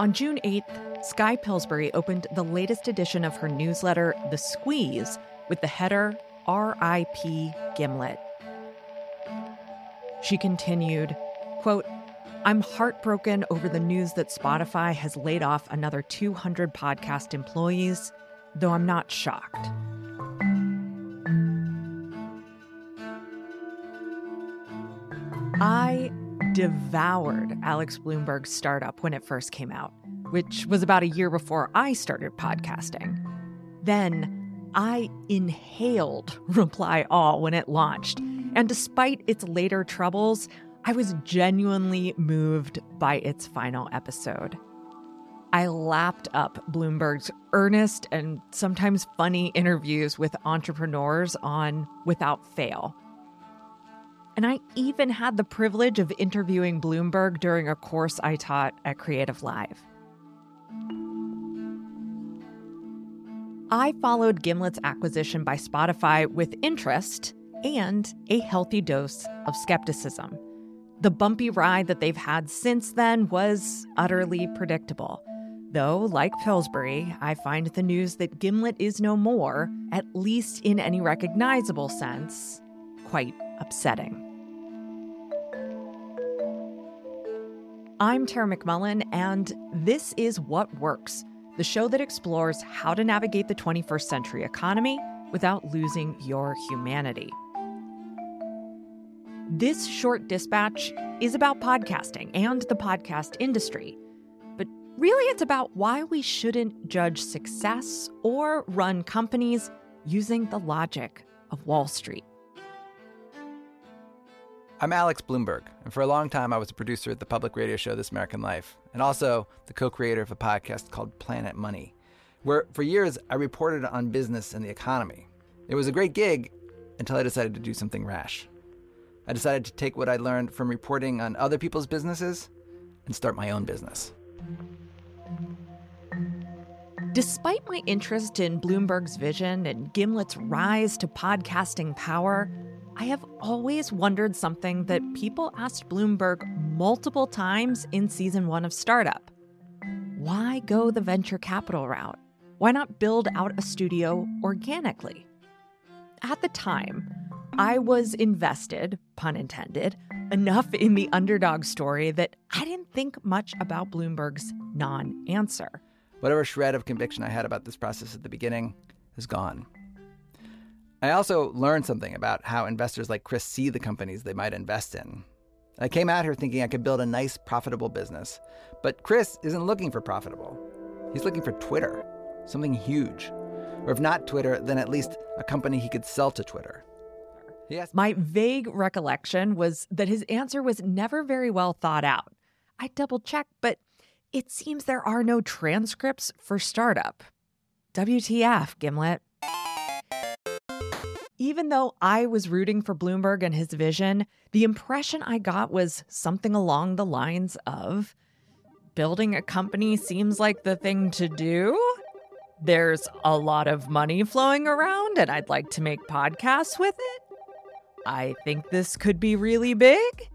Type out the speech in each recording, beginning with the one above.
On June 8th, Skye Pillsbury opened the latest edition of her newsletter, The Squeeze, with the header R.I.P. Gimlet. She continued, quote, I'm heartbroken over the news that Spotify has laid off another 200 podcast employees, though I'm not shocked. I devoured Alex Blumberg's startup when it first came out, which was about a year before I started podcasting. Then I inhaled Reply All when it launched, and despite its later troubles, I was genuinely moved by its final episode. I lapped up Blumberg's earnest and sometimes funny interviews with entrepreneurs on Without Fail. And I even had the privilege of interviewing Blumberg during a course I taught at CreativeLive. I followed Gimlet's acquisition by Spotify with interest and a healthy dose of skepticism. The bumpy ride that they've had since then was utterly predictable. Though, like Pillsbury, I find the news that Gimlet is no more, at least in any recognizable sense, quite upsetting. I'm Tara McMullin, and this is What Works, the show that explores how to navigate the 21st century economy without losing your humanity. This short dispatch is about podcasting and the podcast industry. But really, it's about why we shouldn't judge success or run companies using the logic of Wall Street. I'm Alex Blumberg, and for a long time I was a producer at the public radio show This American Life, and also the co creator of a podcast called Planet Money, where for years I reported on business and the economy. It was a great gig until I decided to do something rash. I decided to take what I learned from reporting on other people's businesses and start my own business. Despite my interest in Blumberg's vision and Gimlet's rise to podcasting power, I have always wondered something that people asked Blumberg multiple times in season one of Startup. Why go the venture capital route? Why not build out a studio organically? At the time, I was invested, pun intended, enough in the underdog story that I didn't think much about Blumberg's non answer. Whatever shred of conviction I had about this process at the beginning is gone. I also learned something about how investors like Chris see the companies they might invest in. I came out here thinking I could build a nice, profitable business. But Chris isn't looking for profitable. He's looking for Twitter, something huge. Or if not Twitter, then at least a company he could sell to Twitter. Yes. My vague recollection was that his answer was never very well thought out. I double checked, but it seems there are no transcripts for startup. WTF, Gimlet. Even though I was rooting for Blumberg and his vision, the impression I got was something along the lines of building a company seems like the thing to do. There's a lot of money flowing around, and I'd like to make podcasts with it. I think this could be really big.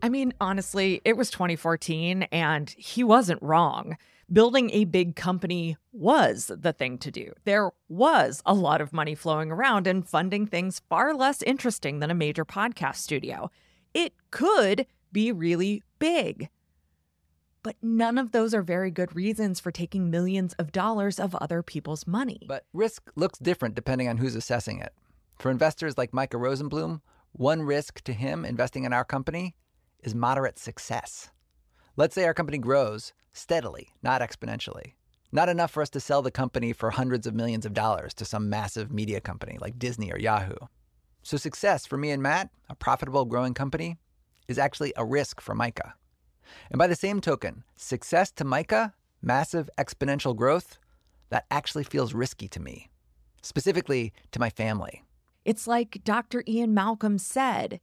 I mean, honestly, it was 2014 and he wasn't wrong. Building a big company was the thing to do. There was a lot of money flowing around and funding things far less interesting than a major podcast studio. It could be really big. But none of those are very good reasons for taking millions of dollars of other people's money. But risk looks different depending on who's assessing it. For investors like Micah Rosenbloom, one risk to him investing in our company is moderate success. Let's say our company grows steadily, not exponentially. Not enough for us to sell the company for hundreds of millions of dollars to some massive media company like Disney or Yahoo. So, success for me and Matt, a profitable, growing company, is actually a risk for Micah. And by the same token, success to Micah, massive exponential growth, that actually feels risky to me, specifically to my family. It's like Dr. Ian Malcolm said.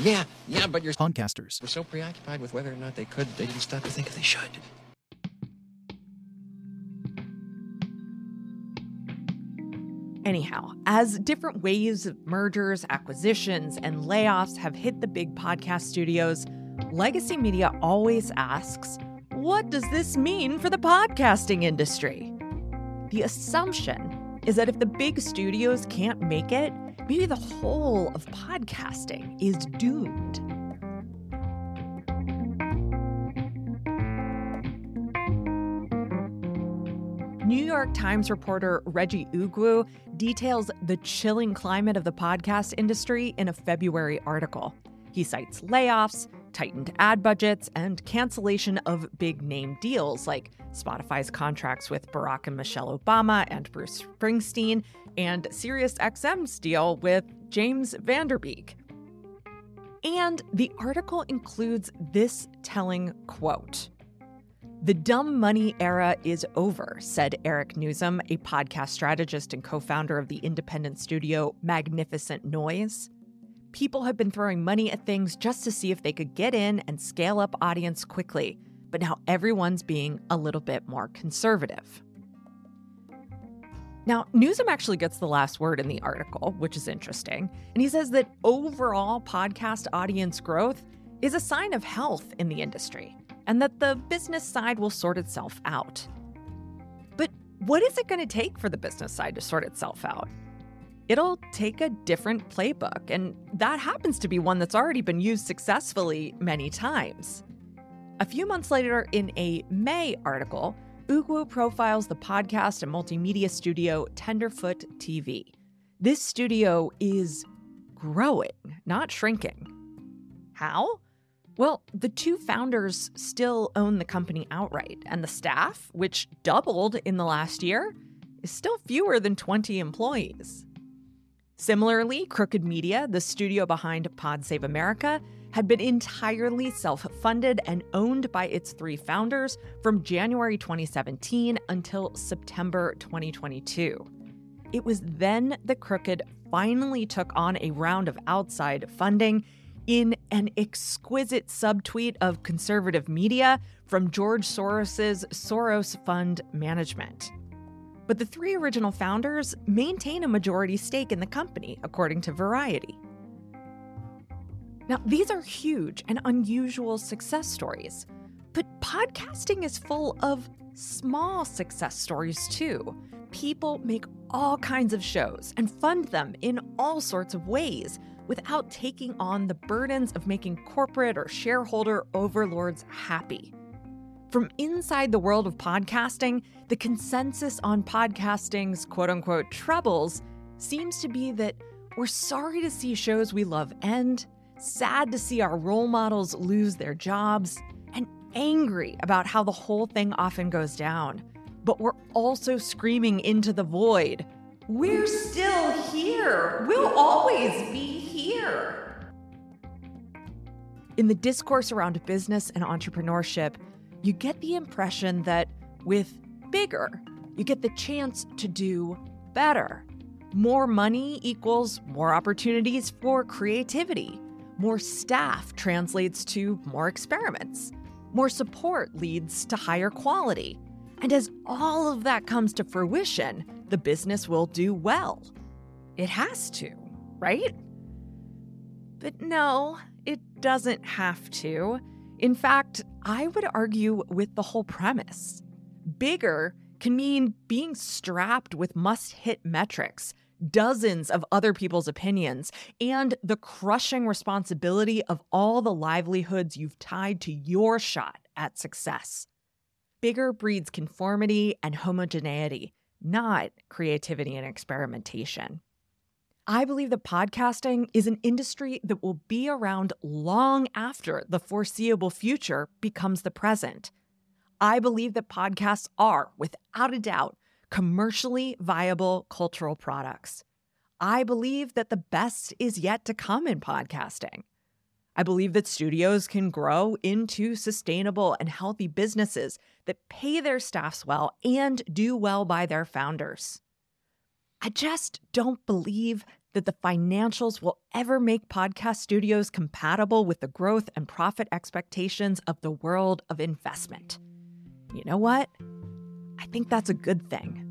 Yeah, yeah, but your podcasters were so preoccupied with whether or not they could, they didn't stop to think if they should. Anyhow, as different waves of mergers, acquisitions, and layoffs have hit the big podcast studios, legacy media always asks what does this mean for the podcasting industry? The assumption is that if the big studios can't make it, maybe the whole of podcasting is doomed. New York Times reporter Reggie Ugwu details the chilling climate of the podcast industry in a February article. He cites layoffs, tightened ad budgets, and cancellation of big name deals like Spotify's contracts with Barack and Michelle Obama and Bruce Springsteen, and SiriusXM's deal with James Van Der Beek. And the article includes this telling quote the dumb money era is over, said Eric Nuzum, a podcast strategist and co founder of the independent studio Magnificent Noise. People have been throwing money at things just to see if they could get in and scale up audience quickly, but now everyone's being a little bit more conservative. Now, Nuzum actually gets the last word in the article, which is interesting, and he says that overall podcast audience growth is a sign of health in the industry and that the business side will sort itself out. But what is it going to take for the business side to sort itself out? It'll take a different playbook, and that happens to be one that's already been used successfully many times. A few months later, in a May article, Ugwu profiles the podcast and multimedia studio Tenderfoot TV. This studio is growing, not shrinking. How? Well, the two founders still own the company outright, and the staff, which doubled in the last year, is still fewer than 20 employees. Similarly, Crooked Media, the studio behind Pod Save America, had been entirely self funded and owned by its three founders from January 2017 until September 2022. It was then that Crooked finally took on a round of outside funding in an exquisite subtweet of conservative media from George Soros's Soros Fund Management. But the three original founders maintain a majority stake in the company, according to Variety. Now, these are huge and unusual success stories, but podcasting is full of small success stories too. People make all kinds of shows and fund them in all sorts of ways without taking on the burdens of making corporate or shareholder overlords happy. From inside the world of podcasting, the consensus on podcasting's quote unquote troubles seems to be that we're sorry to see shows we love end, sad to see our role models lose their jobs, and angry about how the whole thing often goes down. But we're also screaming into the void we're still here. We'll always be here. In the discourse around business and entrepreneurship, you get the impression that with bigger, you get the chance to do better. More money equals more opportunities for creativity. More staff translates to more experiments. More support leads to higher quality. And as all of that comes to fruition, the business will do well. It has to, right? But no, it doesn't have to. In fact, I would argue with the whole premise. Bigger can mean being strapped with must hit metrics, dozens of other people's opinions, and the crushing responsibility of all the livelihoods you've tied to your shot at success. Bigger breeds conformity and homogeneity, not creativity and experimentation. I believe that podcasting is an industry that will be around long after the foreseeable future becomes the present. I believe that podcasts are, without a doubt, commercially viable cultural products. I believe that the best is yet to come in podcasting. I believe that studios can grow into sustainable and healthy businesses that pay their staffs well and do well by their founders. I just don't believe that the financials will ever make podcast studios compatible with the growth and profit expectations of the world of investment. You know what? I think that's a good thing.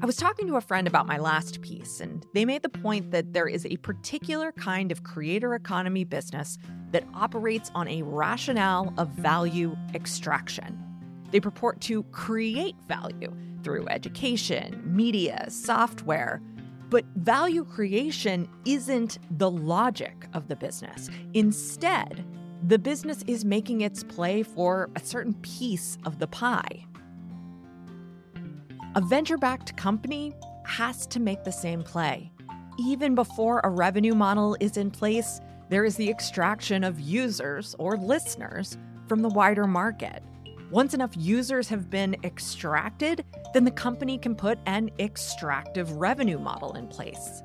I was talking to a friend about my last piece, and they made the point that there is a particular kind of creator economy business that operates on a rationale of value extraction. They purport to create value through education, media, software. But value creation isn't the logic of the business. Instead, the business is making its play for a certain piece of the pie. A venture backed company has to make the same play. Even before a revenue model is in place, there is the extraction of users or listeners from the wider market. Once enough users have been extracted, then the company can put an extractive revenue model in place.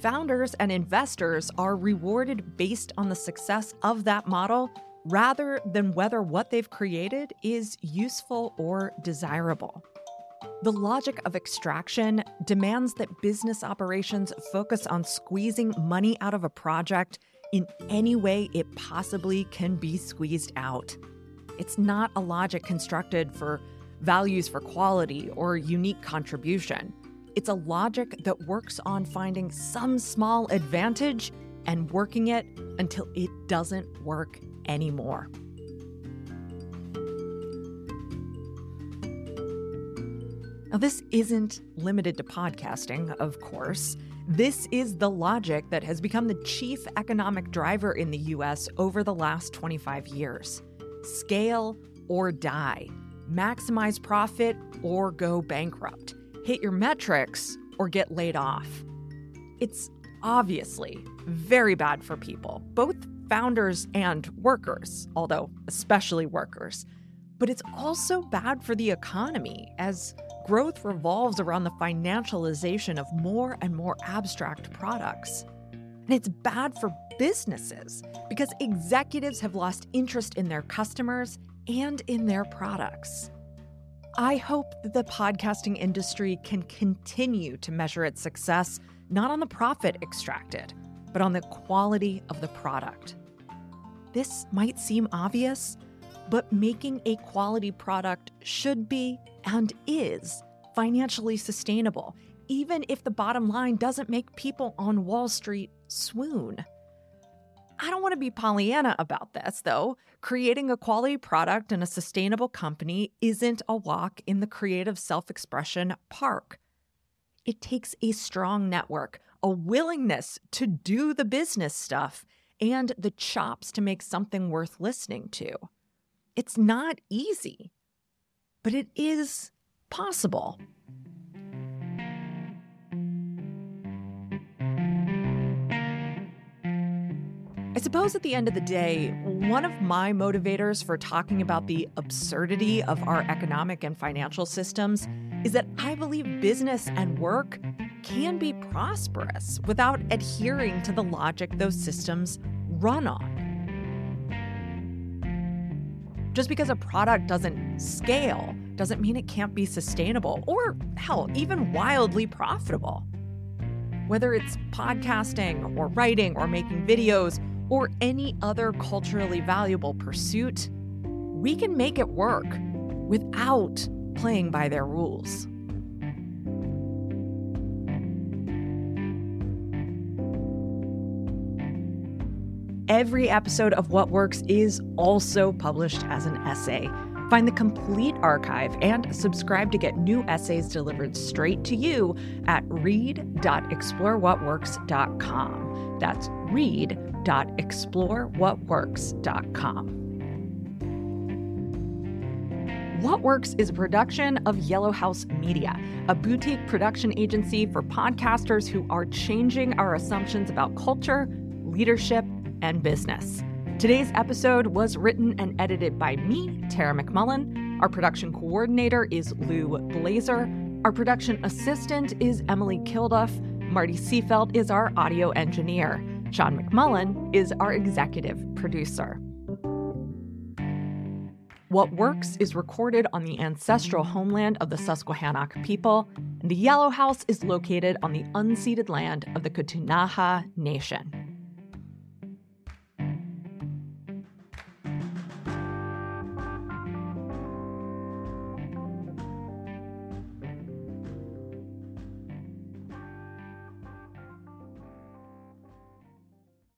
Founders and investors are rewarded based on the success of that model rather than whether what they've created is useful or desirable. The logic of extraction demands that business operations focus on squeezing money out of a project in any way it possibly can be squeezed out. It's not a logic constructed for values for quality or unique contribution. It's a logic that works on finding some small advantage and working it until it doesn't work anymore. Now, this isn't limited to podcasting, of course. This is the logic that has become the chief economic driver in the US over the last 25 years. Scale or die, maximize profit or go bankrupt, hit your metrics or get laid off. It's obviously very bad for people, both founders and workers, although especially workers. But it's also bad for the economy as growth revolves around the financialization of more and more abstract products. And it's bad for businesses because executives have lost interest in their customers and in their products. I hope that the podcasting industry can continue to measure its success not on the profit extracted, but on the quality of the product. This might seem obvious, but making a quality product should be and is financially sustainable, even if the bottom line doesn't make people on Wall Street swoon. I don't want to be Pollyanna about this, though. Creating a quality product and a sustainable company isn't a walk in the creative self expression park. It takes a strong network, a willingness to do the business stuff, and the chops to make something worth listening to. It's not easy, but it is possible. I suppose at the end of the day, one of my motivators for talking about the absurdity of our economic and financial systems is that I believe business and work can be prosperous without adhering to the logic those systems run on. Just because a product doesn't scale doesn't mean it can't be sustainable or, hell, even wildly profitable. Whether it's podcasting or writing or making videos or any other culturally valuable pursuit, we can make it work without playing by their rules. Every episode of What Works is also published as an essay. Find the complete archive and subscribe to get new essays delivered straight to you at read.explorewhatworks.com. That's read.explorewhatworks.com. What Works is a production of Yellow House Media, a boutique production agency for podcasters who are changing our assumptions about culture, leadership, and business. Today's episode was written and edited by me, Tara McMullin. Our production coordinator is Lou Blazer. Our production assistant is Emily Kilduff. Marty Seafeld is our audio engineer. Sean McMullin is our executive producer. What Works is recorded on the ancestral homeland of the Susquehannock people, and the Yellow House is located on the unceded land of the Ktunaxa Nation.